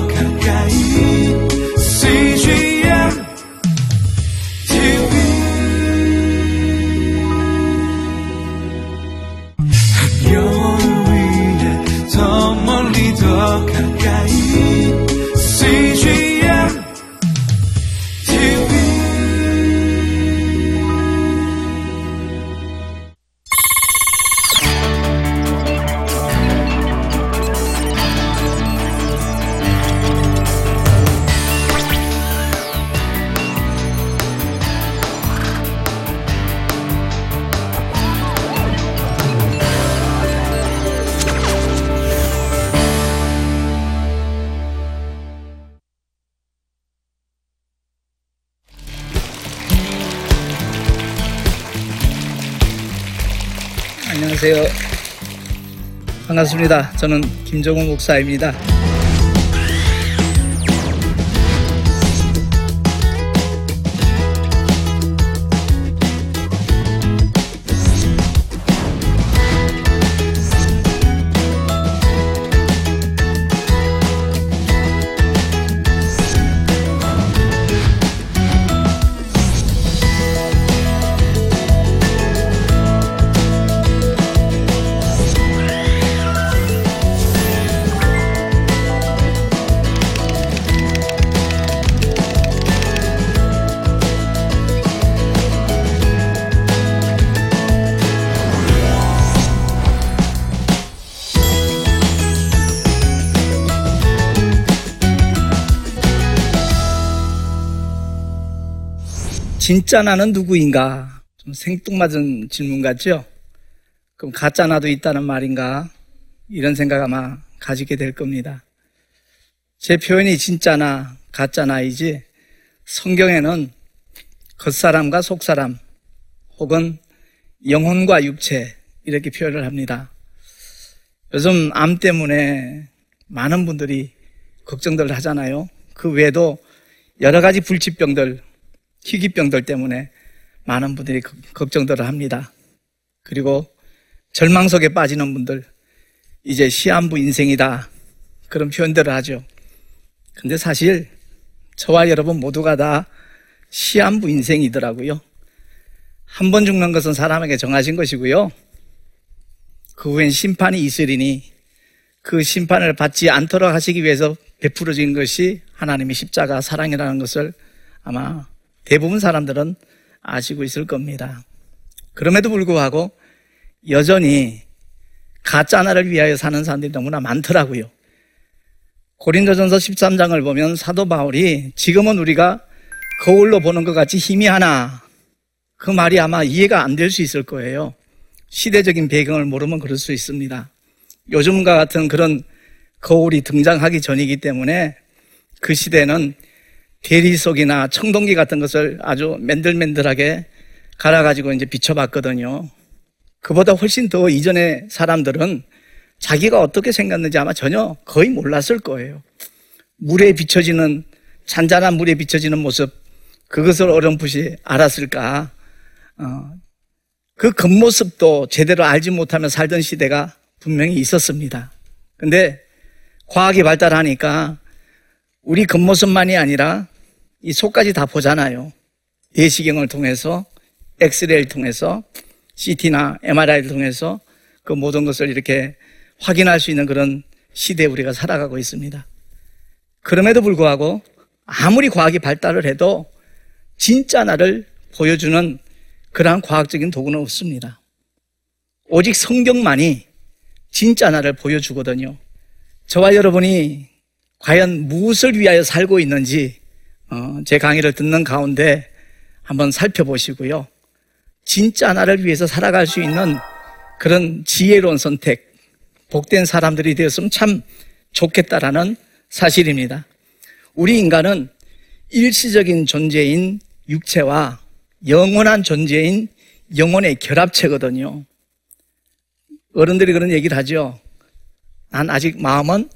더가 반갑습니다. 저는 김정우 목사입니다. 진짜 나는 누구인가? 좀 생뚱맞은 질문 같죠? 그럼 가짜 나도 있다는 말인가? 이런 생각 아마 가지게 될 겁니다. 제 표현이 진짜나 가짜나이지 성경에는 겉사람과 속사람 혹은 영혼과 육체 이렇게 표현을 합니다. 요즘 암 때문에 많은 분들이 걱정들 하잖아요. 그 외에도 여러 가지 불치병들, 희귀병들 때문에 많은 분들이 걱- 걱정들을 합니다. 그리고 절망 속에 빠지는 분들, 이제 시한부 인생이다. 그런 표현들을 하죠. 근데 사실 저와 여러분 모두가 다 시한부 인생이더라고요. 한 번 죽는 것은 사람에게 정하신 것이고요. 그 후엔 심판이 있으리니 그 심판을 받지 않도록 하시기 위해서 베풀어진 것이 하나님의 십자가 사랑이라는 것을 아마 대부분 사람들은 아시고 있을 겁니다. 그럼에도 불구하고 여전히 가짜 나를 위하여 사는 사람들이 너무나 많더라고요. 고린도전서 13장을 보면 사도 바울이 지금은 우리가 거울로 보는 것 같이 희미하나 그 말이 아마 이해가 안 될 수 있을 거예요. 시대적인 배경을 모르면 그럴 수 있습니다. 요즘과 같은 그런 거울이 등장하기 전이기 때문에 그 시대는 대리석이나 청동기 같은 것을 아주 맨들맨들하게 갈아가지고 이제 비춰봤거든요. 그보다 훨씬 더 이전의 사람들은 자기가 어떻게 생겼는지 아마 전혀 거의 몰랐을 거예요. 물에 비춰지는, 잔잔한 물에 비춰지는 모습, 그것을 어렴풋이 알았을까. 어, 그 겉모습도 제대로 알지 못하며 살던 시대가 분명히 있었습니다. 근데 과학이 발달하니까 우리 겉모습만이 아니라 이 속까지 다 보잖아요. 내시경을 통해서, 엑스레이를 통해서, CT나 MRI를 통해서 그 모든 것을 이렇게 확인할 수 있는 그런 시대에 우리가 살아가고 있습니다. 그럼에도 불구하고 아무리 과학이 발달을 해도 진짜 나를 보여주는 그러한 과학적인 도구는 없습니다. 오직 성경만이 진짜 나를 보여주거든요. 저와 여러분이 과연 무엇을 위하여 살고 있는지 어, 제 강의를 듣는 가운데 한번 살펴보시고요. 진짜 나를 위해서 살아갈 수 있는 그런 지혜로운 선택, 복된 사람들이 되었으면 참 좋겠다라는 사실입니다. 우리 인간은 일시적인 존재인 육체와 영원한 존재인 영혼의 결합체거든요. 어른들이 그런 얘기를 하죠. 난 아직 마음은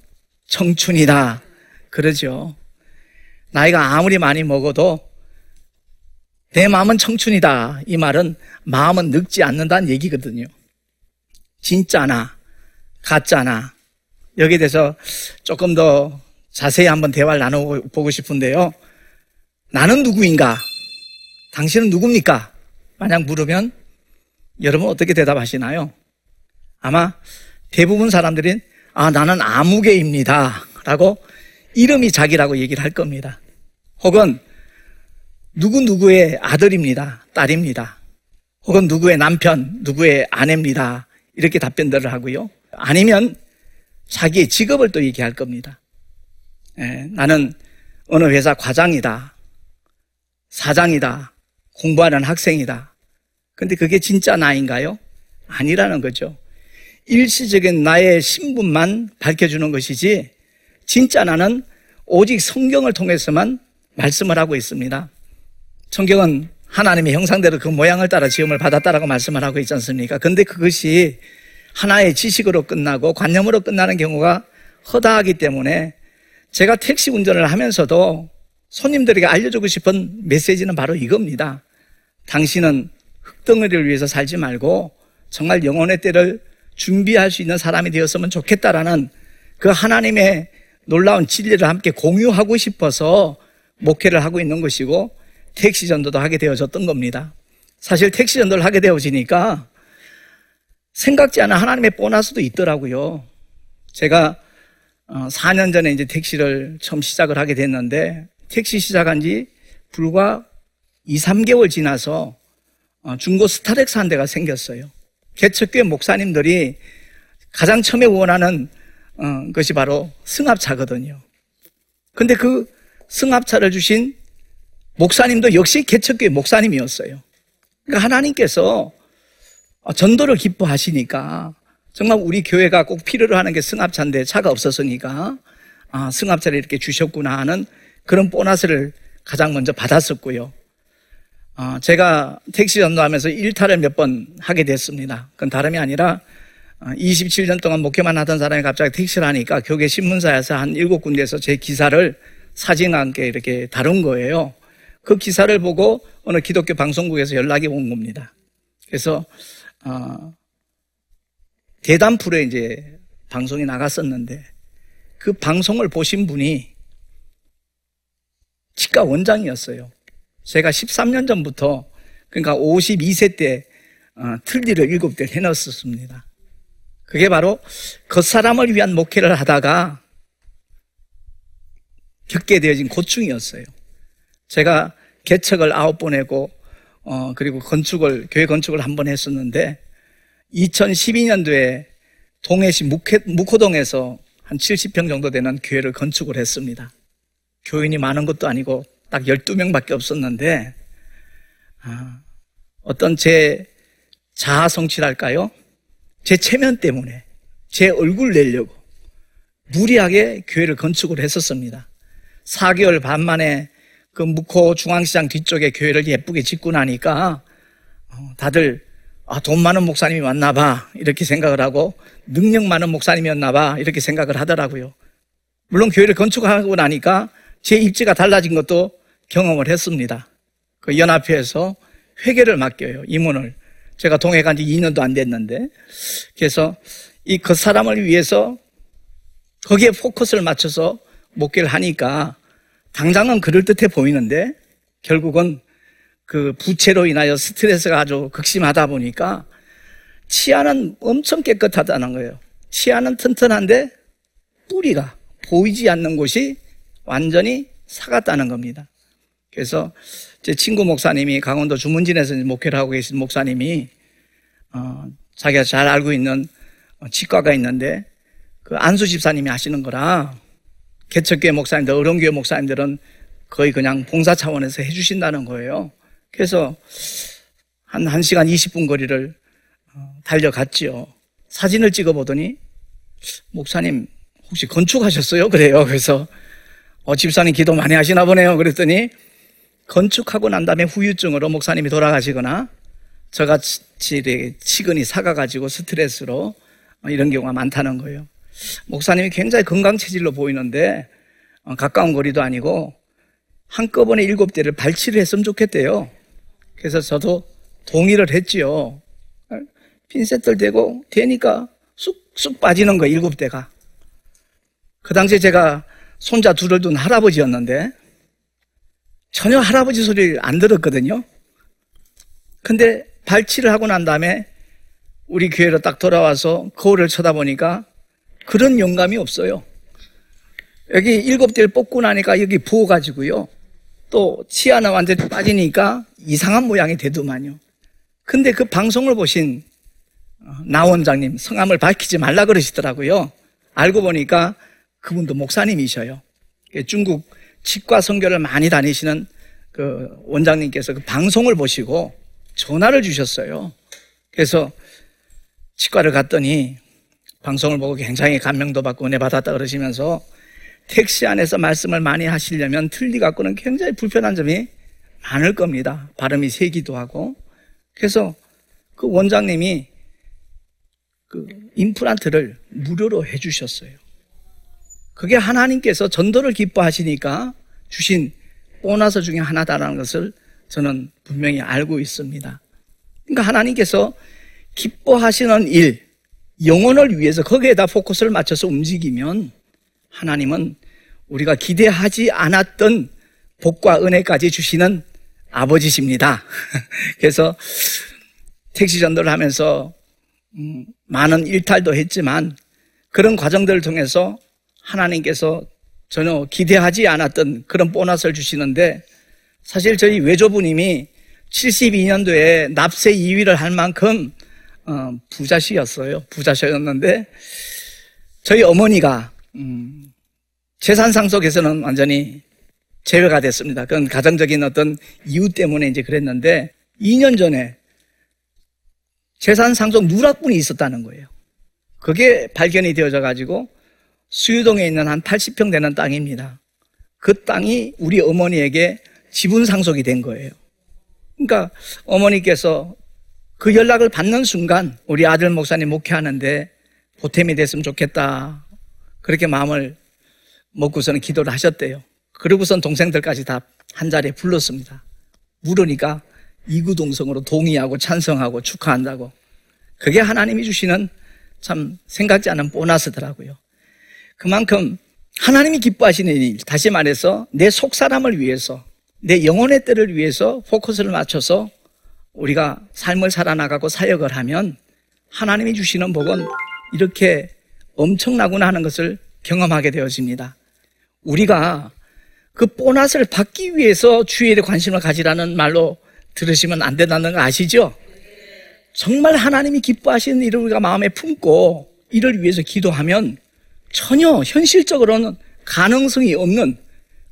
청춘이다. 그러죠. 나이가 아무리 많이 먹어도 내 마음은 청춘이다. 이 말은 마음은 늙지 않는다는 얘기거든요. 진짜나, 가짜나, 여기에 대해서 조금 더 자세히 한번 대화를 나눠보고 싶은데요. 나는 누구인가? 당신은 누굽니까? 만약 물으면 여러분 어떻게 대답하시나요? 아마 대부분 사람들은 아, 나는 아무개입니다. 라고 이름이 자기라고 얘기를 할 겁니다. 혹은 누구누구의 아들입니다. 딸입니다. 혹은 누구의 남편, 누구의 아내입니다. 이렇게 답변들을 하고요. 아니면 자기의 직업을 또 얘기할 겁니다. 예, 나는 어느 회사 과장이다. 사장이다. 공부하는 학생이다. 근데 그게 진짜 나인가요? 아니라는 거죠. 일시적인 나의 신분만 밝혀주는 것이지, 진짜 나는 오직 성경을 통해서만 말씀을 하고 있습니다. 성경은 하나님의 형상대로 그 모양을 따라 지음을 받았다라고 말씀을 하고 있지 않습니까? 근데 그것이 하나의 지식으로 끝나고 관념으로 끝나는 경우가 허다하기 때문에 제가 택시 운전을 하면서도 손님들에게 알려주고 싶은 메시지는 바로 이겁니다. 당신은 흙덩어리를 위해서 살지 말고 정말 영혼의 때를 준비할 수 있는 사람이 되었으면 좋겠다라는 그 하나님의 놀라운 진리를 함께 공유하고 싶어서 목회를 하고 있는 것이고 택시 전도도 하게 되어졌던 겁니다. 사실 택시 전도를 하게 되어지니까 생각지 않은 하나님의 보너스도 있더라고요. 제가 4년 어, 전에 이제 택시를 처음 시작을 하게 됐는데 택시 시작한 지 불과 2, 3개월 지나서 어, 중고 스타렉스 한 대가 생겼어요. 개척교회 목사님들이 가장 처음에 원하는 어, 것이 바로 승합차거든요. 근데 그 승합차를 주신 목사님도 역시 개척교회 목사님이었어요. 그러니까 하나님께서 전도를 기뻐하시니까 정말 우리 교회가 꼭 필요로 하는 게 승합차인데 차가 없었으니까 아, 승합차를 이렇게 주셨구나 하는 그런 보너스를 가장 먼저 받았었고요. 아, 제가 택시 전도하면서 일탈을 몇 번 하게 됐습니다. 그건 다름이 아니라 27년 아, 동안 목회만 하던 사람이 갑자기 택시를 하니까 교계 신문사에서 한 일곱 군데에서 제 기사를 사진과 함께 이렇게 다룬 거예요. 그 기사를 보고 어느 기독교 방송국에서 연락이 온 겁니다. 그래서 어, 대담 프로에 이제 방송이 나갔었는데 그 방송을 보신 분이 치과 원장이었어요. 제가 13년 전부터 그러니까 52세 때 어, 틀니를 일곱 대 해놨었습니다. 그게 바로 그 사람을 위한 목회를 하다가 겪게 되어진 고충이었어요. 제가 개척을 아홉 번 했고, 어, 그리고 건축을, 교회 건축을 한 번 했었는데, 2012년도에 동해시 묵회, 묵호동에서 한 70평 정도 되는 교회를 건축을 했습니다. 교인이 많은 것도 아니고 딱 12명밖에 없었는데, 아, 어떤 제 자아 성취랄까요? 제 체면 때문에, 제 얼굴 내려고 무리하게 교회를 건축을 했었습니다. 4개월 반 만에 그 묵호 중앙시장 뒤쪽에 교회를 예쁘게 짓고 나니까 어, 다들 아, 돈 많은 목사님이 왔나 봐 이렇게 생각을 하고 능력 많은 목사님이었나 봐 이렇게 생각을 하더라고요. 물론 교회를 건축하고 나니까 제 입지가 달라진 것도 경험을 했습니다. 그 연합회에서 회계를 맡겨요 임원을 제가 동해 간 지 2년도 안 됐는데 그래서 이 그 사람을 위해서 거기에 포커스를 맞춰서 목회를 하니까 당장은 그럴듯해 보이는데 결국은 그 부채로 인하여 스트레스가 아주 극심하다 보니까 치아는 엄청 깨끗하다는 거예요. 치아는 튼튼한데 뿌리가 보이지 않는 곳이 완전히 사갔다는 겁니다. 그래서 제 친구 목사님이 강원도 주문진에서 목회를 하고 계신 목사님이 어, 자기가 잘 알고 있는 치과가 있는데 그 안수 집사님이 하시는 거라 개척교회 목사님들, 어른교회 목사님들은 거의 그냥 봉사 차원에서 해주신다는 거예요. 그래서 한 1시간 20분 거리를 어, 달려갔지요. 사진을 찍어보더니, 목사님, 혹시 건축하셨어요? 그래요. 그래서, 어, 집사님 기도 많이 하시나 보네요. 그랬더니, 건축하고 난 다음에 후유증으로 목사님이 돌아가시거나, 저같이 치근이 사가가지고 스트레스로 어, 이런 경우가 많다는 거예요. 목사님이 굉장히 건강 체질로 보이는데 어, 가까운 거리도 아니고 한꺼번에 일곱 대를 발치를 했으면 좋겠대요. 그래서 저도 동의를 했지요. 핀셋들 대고 되니까 쑥쑥 빠지는 거 일곱 대가. 그 당시에 제가 손자 둘을 둔 할아버지였는데 전혀 할아버지 소리를 안 들었거든요. 근데 발치를 하고 난 다음에 우리 교회로 딱 돌아와서 거울을 쳐다보니까 그런 영감이 없어요. 여기 일곱 대를 뽑고 나니까 여기 부어가지고요. 또 치아나 완전히 빠지니까 이상한 모양이 되더만요. 근데 그 방송을 보신 어, 나 원장님 성함을 밝히지 말라 그러시더라고요. 알고 보니까 그분도 목사님이셔요. 중국 치과 선교를 많이 다니시는 그 원장님께서 그 방송을 보시고 전화를 주셨어요. 그래서 치과를 갔더니 방송을 보고 굉장히 감명도 받고 은혜 받았다 그러시면서 택시 안에서 말씀을 많이 하시려면 틀리 갖고는 굉장히 불편한 점이 많을 겁니다. 발음이 세기도 하고. 그래서 그 원장님이 그 임플란트를 무료로 해주셨어요. 그게 하나님께서 전도를 기뻐하시니까 주신 보너스 중에 하나다라는 것을 저는 분명히 알고 있습니다. 그러니까 하나님께서 기뻐하시는 일, 영혼을 위해서 거기에다 포커스를 맞춰서 움직이면 하나님은 우리가 기대하지 않았던 복과 은혜까지 주시는 아버지십니다. 그래서 택시 전도를 하면서 음, 많은 일탈도 했지만 그런 과정들을 통해서 하나님께서 전혀 기대하지 않았던 그런 보너스를 주시는데 사실 저희 외조부님이 72년도에 납세 2위를 할 만큼 어, 부자시였어요. 부자셨는데 저희 어머니가 음, 재산 상속에서는 완전히 제외가 됐습니다. 그건 가정적인 어떤 이유 때문에 이제 그랬는데 2년 전에 재산 상속 누락분이 있었다는 거예요. 그게 발견이 되어져 가지고 수유동에 있는 한 80평 되는 땅입니다. 그 땅이 우리 어머니에게 지분 상속이 된 거예요. 그러니까 어머니께서 그 연락을 받는 순간 우리 아들 목사님 목회하는데 보탬이 됐으면 좋겠다. 그렇게 마음을 먹고서는 기도를 하셨대요. 그러고선 동생들까지 다 한 자리에 불렀습니다. 물으니까 이구동성으로 동의하고 찬성하고 축하한다고. 그게 하나님이 주시는 참 생각지 않은 보너스더라고요. 그만큼 하나님이 기뻐하시는 일, 다시 말해서 내 속사람을 위해서, 내 영혼의 때를 위해서 포커스를 맞춰서 우리가 삶을 살아나가고 사역을 하면 하나님이 주시는 복은 이렇게 엄청나구나 하는 것을 경험하게 되어집니다. 우리가 그 보너스를 받기 위해서 주일에 관심을 가지라는 말로 들으시면 안 된다는 거 아시죠? 정말 하나님이 기뻐하시는 일을 우리가 마음에 품고 이를 위해서 기도하면 전혀 현실적으로는 가능성이 없는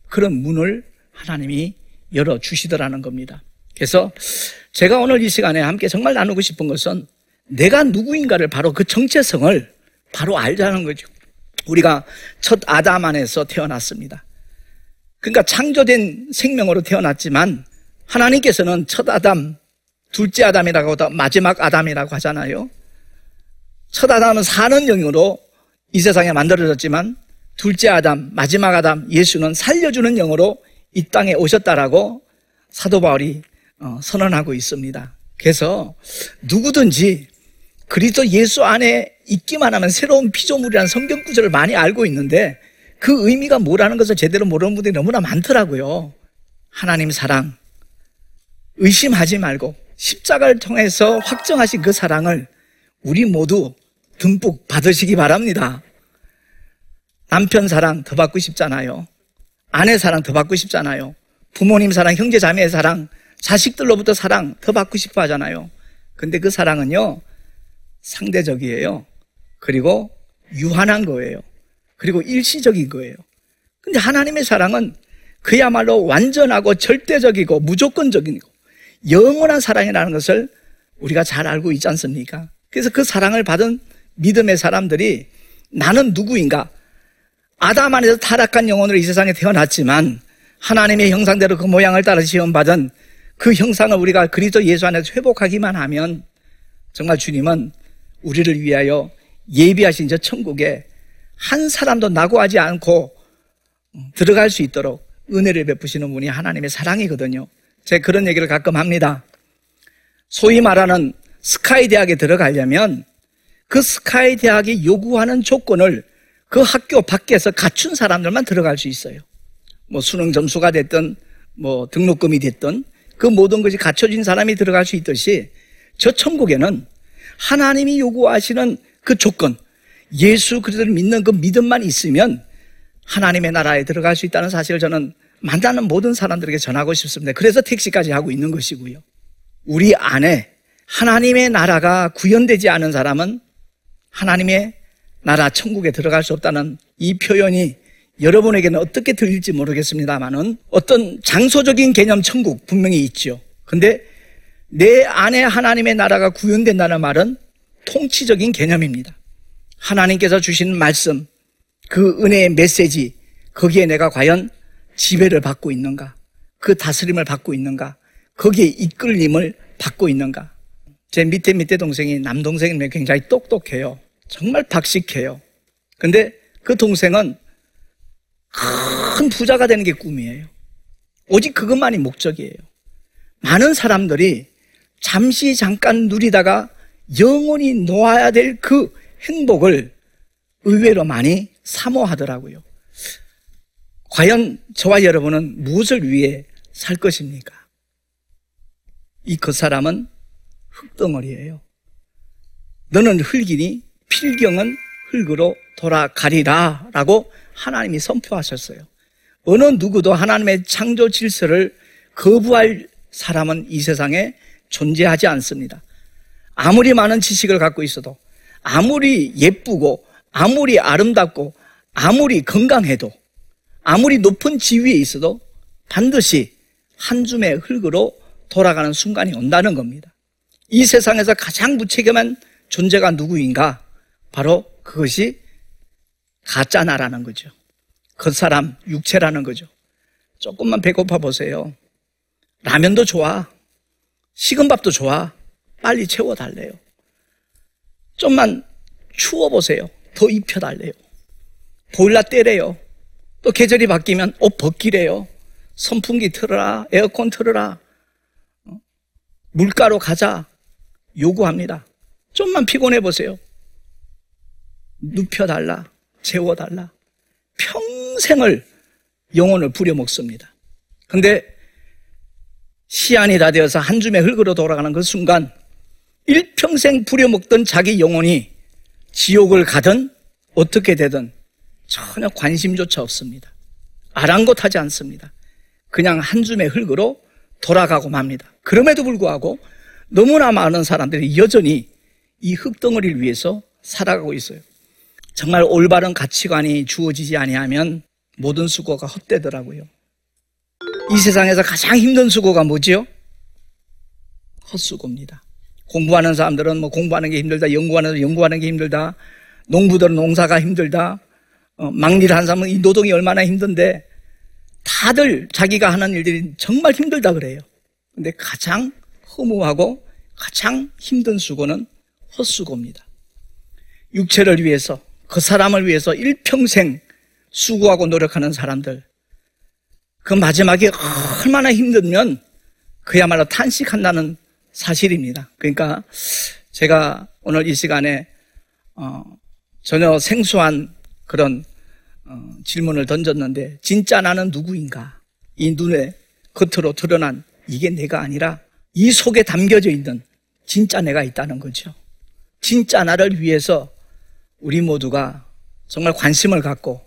그런 문을 하나님이 열어 주시더라는 겁니다. 그래서 제가 오늘 이 시간에 함께 정말 나누고 싶은 것은 내가 누구인가를 바로 그 정체성을 바로 알자는 거죠. 우리가 첫 아담 안에서 태어났습니다. 그러니까 창조된 생명으로 태어났지만 하나님께서는 첫 아담, 둘째 아담이라고 하다 마지막 아담이라고 하잖아요. 첫 아담은 사는 영으로 이 세상에 만들어졌지만 둘째 아담, 마지막 아담, 예수는 살려주는 영으로 이 땅에 오셨다라고 사도 바울이 어, 선언하고 있습니다. 그래서 누구든지 그리스도 예수 안에 있기만 하면 새로운 피조물이라는 성경 구절을 많이 알고 있는데 그 의미가 뭐라는 것을 제대로 모르는 분들이 너무나 많더라고요. 하나님 사랑, 의심하지 말고 십자가를 통해서 확정하신 그 사랑을 우리 모두 듬뿍 받으시기 바랍니다. 남편 사랑 더 받고 싶잖아요. 아내 사랑 더 받고 싶잖아요. 부모님 사랑, 형제 자매의 사랑, 자식들로부터 사랑 더 받고 싶어 하잖아요. 근데 그 사랑은요, 상대적이에요. 그리고 유한한 거예요. 그리고 일시적인 거예요. 근데 하나님의 사랑은 그야말로 완전하고 절대적이고 무조건적이고 영원한 사랑이라는 것을 우리가 잘 알고 있지 않습니까? 그래서 그 사랑을 받은 믿음의 사람들이 나는 누구인가? 아담 안에서 타락한 영혼으로 이 세상에 태어났지만 하나님의 형상대로 그 모양을 따라 지원받은 그 형상을 우리가 그리스도 예수 안에서 회복하기만 하면 정말 주님은 우리를 위하여 예비하신 저 천국에 한 사람도 낙오하지 않고 들어갈 수 있도록 은혜를 베푸시는 분이 하나님의 사랑이거든요. 제가 그런 얘기를 가끔 합니다. 소위 말하는 스카이 대학에 들어가려면 그 스카이 대학이 요구하는 조건을 그 학교 밖에서 갖춘 사람들만 들어갈 수 있어요. 뭐 수능 점수가 됐든 뭐 등록금이 됐든 그 모든 것이 갖춰진 사람이 들어갈 수 있듯이 저 천국에는 하나님이 요구하시는 그 조건, 예수 그리스도를 믿는 그 믿음만 있으면 하나님의 나라에 들어갈 수 있다는 사실을 저는 만나는 모든 사람들에게 전하고 싶습니다. 그래서 택시까지 하고 있는 것이고요. 우리 안에 하나님의 나라가 구현되지 않은 사람은 하나님의 나라 천국에 들어갈 수 없다는 이 표현이 여러분에게는 어떻게 들릴지 모르겠습니다만은 어떤 장소적인 개념 천국 분명히 있죠. 근데 내 안에 하나님의 나라가 구현된다는 말은 통치적인 개념입니다. 하나님께서 주신 말씀, 그 은혜의 메시지, 거기에 내가 과연 지배를 받고 있는가? 그 다스림을 받고 있는가? 거기에 이끌림을 받고 있는가? 제 밑에 밑에 동생이 남동생이 굉장히 똑똑해요. 정말 박식해요. 근데 그 동생은 큰 부자가 되는 게 꿈이에요. 오직 그것만이 목적이에요. 많은 사람들이 잠시 잠깐 누리다가 영원히 놓아야 될 그 행복을 의외로 많이 사모하더라고요. 과연 저와 여러분은 무엇을 위해 살 것입니까? 이 그 사람은 흙덩어리예요. 너는 흙이니 필경은 흙으로 돌아가리라 라고 하나님이 선포하셨어요. 어느 누구도 하나님의 창조 질서를 거부할 사람은 이 세상에 존재하지 않습니다. 아무리 많은 지식을 갖고 있어도, 아무리 예쁘고, 아무리 아름답고, 아무리 건강해도, 아무리 높은 지위에 있어도 반드시 한 줌의 흙으로 돌아가는 순간이 온다는 겁니다. 이 세상에서 가장 무책임한 존재가 누구인가? 바로 그것이 가짜 나라는 거죠. 그 사람 육체라는 거죠. 조금만 배고파 보세요. 라면도 좋아. 식은 밥도 좋아. 빨리 채워달래요. 좀만 추워보세요. 더 입혀달래요. 보일러 떼래요. 또 계절이 바뀌면 옷 벗기래요. 선풍기 틀어라. 에어컨 틀어라. 어? 물가로 가자. 요구합니다. 좀만 피곤해 보세요. 눕혀달라. 재워달라. 평생을 영혼을 부려먹습니다. 근데 시안이 다 되어서 한 줌의 흙으로 돌아가는 그 순간 일평생 부려먹던 자기 영혼이 지옥을 가든 어떻게 되든 전혀 관심조차 없습니다. 아랑곳하지 않습니다. 그냥 한 줌의 흙으로 돌아가고 맙니다. 그럼에도 불구하고 너무나 많은 사람들이 여전히 이 흙덩어리를 위해서 살아가고 있어요. 정말 올바른 가치관이 주어지지 아니하면 모든 수고가 헛되더라고요. 이 세상에서 가장 힘든 수고가 뭐지요? 헛수고입니다. 공부하는 사람들은 뭐 공부하는 게 힘들다, 연구하는 연구하는 게 힘들다, 농부들은 농사가 힘들다, 어, 하는 사람은 이 노동이 얼마나 힘든데 다들 자기가 하는 일들이 정말 힘들다 그래요. 근데 가장 허무하고 가장 힘든 수고는 헛수고입니다. 육체를 위해서 그 사람을 위해서 일평생 수고하고 노력하는 사람들. 그 마지막에 얼마나 힘들면 그야말로 탄식한다는 사실입니다. 그러니까 제가 오늘 이 시간에 어, 전혀 생소한 그런 어, 질문을 던졌는데 진짜 나는 누구인가? 이 눈에 겉으로 드러난 이게 내가 아니라 이 속에 담겨져 있는 진짜 내가 있다는 거죠. 진짜 나를 위해서 우리 모두가 정말 관심을 갖고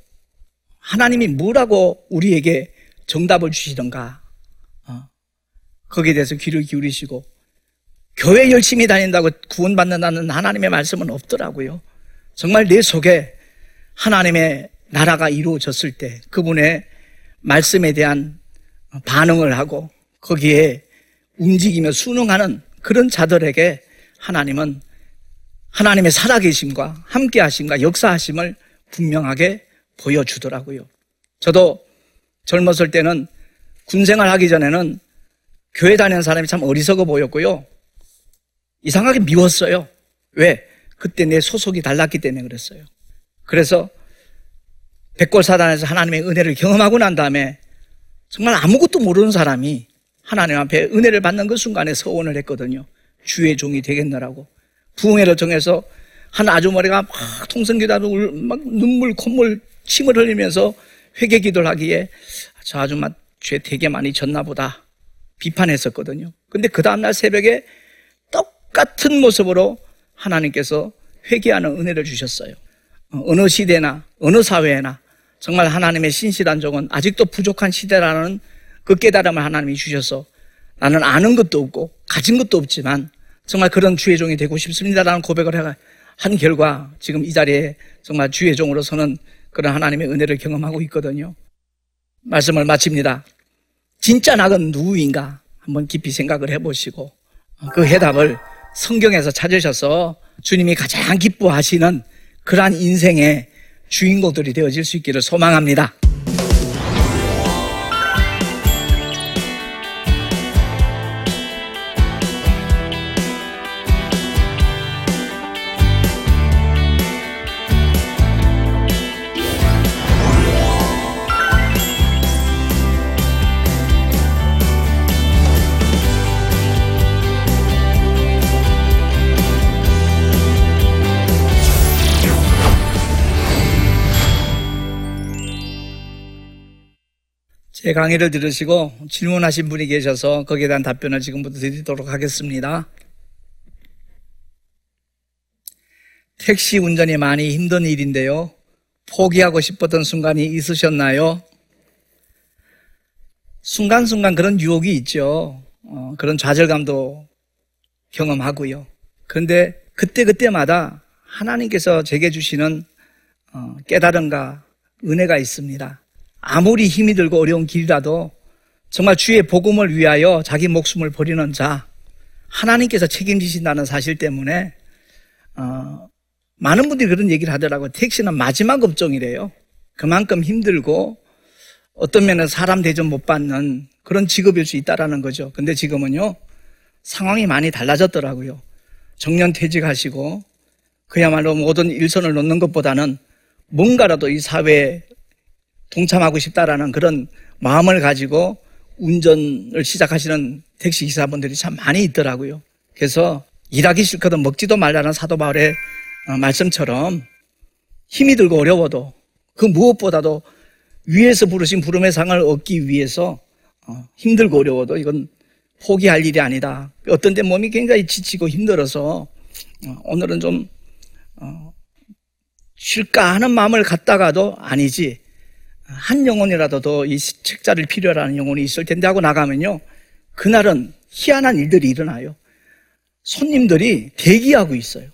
하나님이 뭐라고 우리에게 정답을 주시던가 어, 거기에 대해서 귀를 기울이시고 교회 열심히 다닌다고 구원받는다는 하나님의 말씀은 없더라고요. 정말 내 속에 하나님의 나라가 이루어졌을 때 그분의 말씀에 대한 반응을 하고 거기에 움직이며 순응하는 그런 자들에게 하나님은 하나님의 살아계심과 함께하심과 역사하심을 분명하게 보여주더라고요. 저도 젊었을 때는 군생활 하기 전에는 교회 다니는 사람이 참 어리석어 보였고요. 이상하게 미웠어요. 왜? 그때 내 소속이 달랐기 때문에 그랬어요. 그래서 백골사단에서 하나님의 은혜를 경험하고 난 다음에 정말 아무것도 모르는 사람이 하나님 앞에 은혜를 받는 그 순간에 서원을 했거든요. 주의 종이 되겠느라고. 부흥회를 정해서 한 아주머니가 막 통성기도하고 울- 막 눈물, 콧물, 침을 흘리면서 회개 기도를 하기에 저 아줌마 죄 되게 많이 졌나 보다 비판했었거든요. 근데 그 다음날 새벽에 똑같은 모습으로 하나님께서 회개하는 은혜를 주셨어요. 어, 어느 시대나 어느 사회나 정말 하나님의 신실한 종은 아직도 부족한 시대라는 그 깨달음을 하나님이 주셔서 나는 아는 것도 없고 가진 것도 없지만 정말 그런 주의 종이 되고 싶습니다라는 고백을 해- 한 결과 지금 이 자리에 정말 주의 종으로서는 그런 하나님의 은혜를 경험하고 있거든요. 말씀을 마칩니다. 진짜 낙은 누구인가 한번 깊이 생각을 해보시고 그 해답을 성경에서 찾으셔서 주님이 가장 기뻐하시는 그러한 인생의 주인공들이 되어질 수 있기를 소망합니다. 제 강의를 들으시고 질문하신 분이 계셔서 거기에 대한 답변을 지금부터 드리도록 하겠습니다. 택시 운전이 많이 힘든 일인데요. 포기하고 싶었던 순간이 있으셨나요? 순간순간 그런 유혹이 있죠. 어, 그런 좌절감도 경험하고요. 그런데 그때그때마다 하나님께서 제게 주시는 어, 깨달음과 은혜가 있습니다. 아무리 힘이 들고 어려운 길이라도 정말 주의 복음을 위하여 자기 목숨을 버리는 자 하나님께서 책임지신다는 사실 때문에 어, 많은 분들이 그런 얘기를 하더라고요. 택시는 마지막 업종이래요. 그만큼 힘들고 어떤 면은 사람 대접 못 받는 그런 직업일 수 있다라는 거죠. 근데 지금은요 상황이 많이 달라졌더라고요. 정년 퇴직하시고 그야말로 모든 일선을 놓는 것보다는 뭔가라도 이 사회에 동참하고 싶다라는 그런 마음을 가지고 운전을 시작하시는 택시 기사분들이 참 많이 있더라고요. 그래서 일하기 싫거든 먹지도 말라는 사도 바울의 어, 말씀처럼 힘이 들고 어려워도 그 무엇보다도 위에서 부르신 부름의 상을 얻기 위해서 어, 힘들고 어려워도 이건 포기할 일이 아니다. 어떤 때 몸이 굉장히 지치고 힘들어서 어, 오늘은 좀 어, 쉴까 하는 마음을 갖다가도 아니지. 한 영혼이라도 더 이 책자를 필요로 하는 영혼이 있을 텐데 하고 나가면요. 그날은 희한한 일들이 일어나요. 손님들이 대기하고 있어요.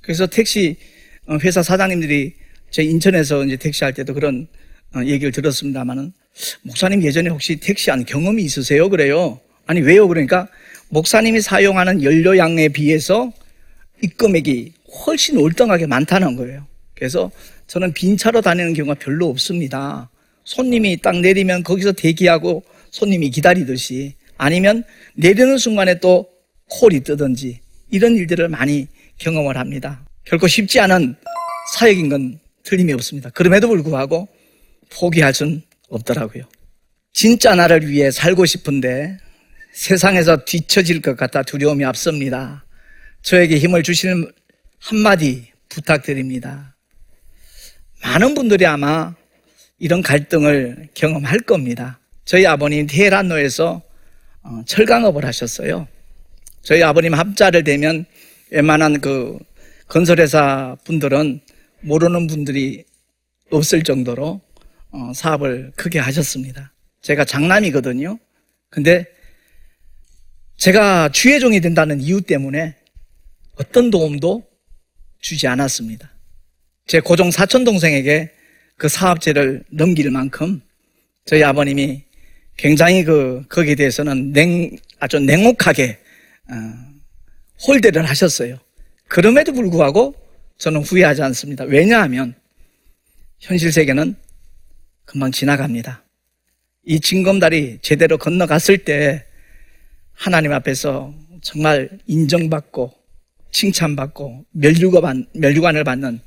그래서 택시 어, 회사 사장님들이 제 인천에서 이제 택시 할 때도 그런 어, 얘기를 들었습니다만은 목사님 예전에 혹시 택시 한 경험이 있으세요? 그래요. 아니 왜요? 그러니까 목사님이 사용하는 연료 양에 비해서 입금액이 훨씬 월등하게 많다는 거예요. 그래서 저는 빈 차로 다니는 경우가 별로 없습니다. 손님이 딱 내리면 거기서 대기하고 손님이 기다리듯이 아니면 내리는 순간에 또 콜이 뜨든지 이런 일들을 많이 경험을 합니다. 결코 쉽지 않은 사역인 건 틀림이 없습니다. 그럼에도 불구하고 포기할 순 없더라고요. 진짜 나를 위해 살고 싶은데 세상에서 뒤처질 것 같아 두려움이 앞섭니다. 저에게 힘을 주시는 한마디 부탁드립니다. 많은 분들이 아마 이런 갈등을 경험할 겁니다. 저희 아버님 테헤란로에서 어, 철강업을 하셨어요. 저희 아버님 합자를 대면 웬만한 그 건설회사 분들은 모르는 분들이 없을 정도로 어, 사업을 크게 하셨습니다. 제가 장남이거든요. 근데 제가 주의 종이 된다는 이유 때문에 어떤 도움도 주지 않았습니다. 제 고종 사촌 동생에게 그 사업체를 넘길 만큼 저희 아버님이 굉장히 그 거기에 대해서는 냉 아주 냉혹하게 어, 홀대를 하셨어요. 그럼에도 불구하고 저는 후회하지 않습니다. 왜냐하면 현실 세계는 금방 지나갑니다. 이 징검다리 제대로 건너갔을 때 하나님 앞에서 정말 인정받고 칭찬받고 멸류관, 멸류관을 받는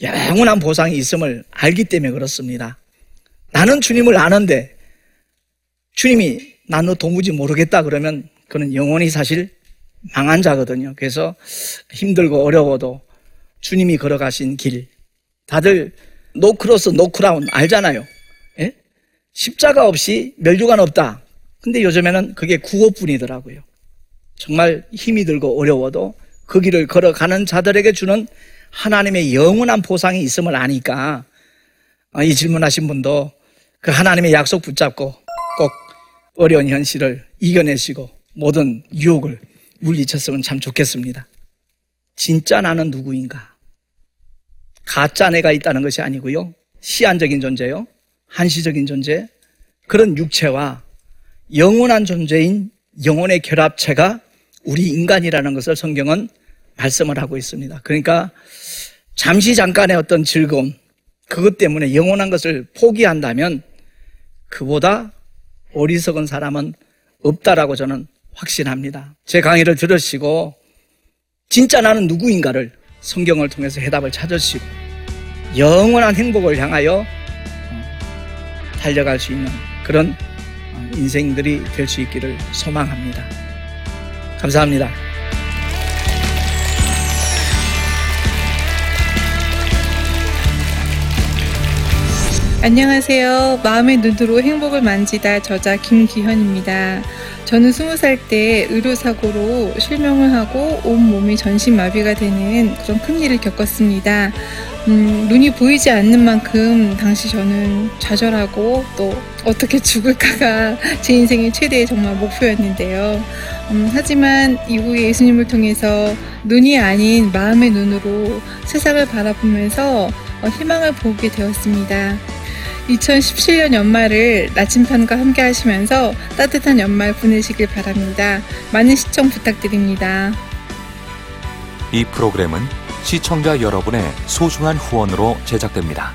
영원한 보상이 있음을 알기 때문에 그렇습니다. 나는 주님을 아는데 주님이 나너 도무지 모르겠다 그러면 그는 영원히 사실 망한 자거든요. 그래서 힘들고 어려워도 주님이 걸어가신 길. 다들 노크로스, 노크라운 알잖아요. 예? 십자가 없이 멸류관 없다. 근데 요즘에는 그게 구호뿐이더라고요. 정말 힘이 들고 어려워도 그 길을 걸어가는 자들에게 주는 하나님의 영원한 보상이 있음을 아니까 아, 이 질문하신 분도 그 하나님의 약속 붙잡고 꼭 어려운 현실을 이겨내시고 모든 유혹을 물리쳤으면 참 좋겠습니다. 진짜 나는 누구인가? 가짜 내가 있다는 것이 아니고요. 시한적인 존재요. 한시적인 존재. 그런 육체와 영원한 존재인 영혼의 결합체가 우리 인간이라는 것을 성경은 말씀을 하고 있습니다. 그러니까 잠시 잠깐의 어떤 즐거움, 그것 때문에 영원한 것을 포기한다면 그보다 어리석은 사람은 없다라고 저는 확신합니다. 제 강의를 들으시고 진짜 나는 누구인가를 성경을 통해서 해답을 찾으시고 영원한 행복을 향하여 어, 달려갈 수 있는 그런 어, 인생들이 될 수 있기를 소망합니다. 감사합니다. 안녕하세요. 마음의 눈으로 행복을 만지다 저자 김기현입니다. 저는 스무 살때 의료사고로 실명을 하고 온몸이 전신마비가 되는 그런 큰 일을 겪었습니다. 음, 눈이 보이지 않는 만큼 당시 저는 좌절하고 또 어떻게 죽을까가 제 인생의 최대의 정말 목표였는데요. 음, 하지만 이후에 예수님을 통해서 눈이 아닌 마음의 눈으로 세상을 바라보면서 어, 희망을 보게 되었습니다. 2017년 연말을 나침판과 함께 하시면서 따뜻한 연말 보내시길 바랍니다. 많은 시청 부탁드립니다. 이 프로그램은 시청자 여러분의 소중한 후원으로 제작됩니다.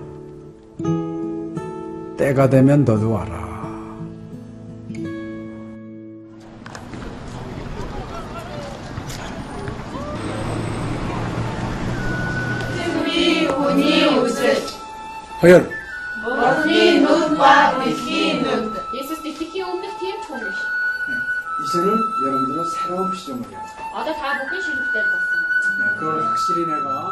때가 되면 너도 와라. 허연. 머리 눈과 미키 눈. 네, 이제는 여러분들은 새로운 시점을 해요 아다 다 먹기 싫을 때 봤어 그걸 확실히 내가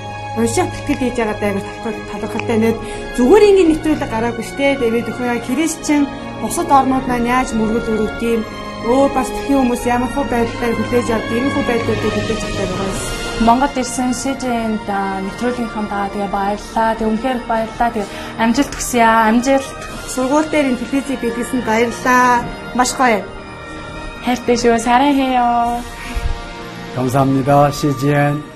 унших тэтгэл хийж байгаа даа талархалтай нэт зүгээр ингээд нэвтрүүлэг гараагүй штэ тэгээд өхөө христчэн бусад орнууд маань яаж мөргөл өрөвт юм өөр бас тхэн хүмүүс ямар хөө байдлаар хүлээж авдаг юм хөө байдлуудыг хүлээж авдаг байгаа юм. Монгол ирсэн СЖН-д нэвтрүүлгийнхаа даа тэгээ баярлаа. Тэг үнхээр баярлаа. Тэг амжилт хүсье аа. Амжилт. Сургууль дээр ин телевизийг бидлсэн баярлаа. Маш гоё. хайртай шүү. 사랑해요. 감사합니다. CGN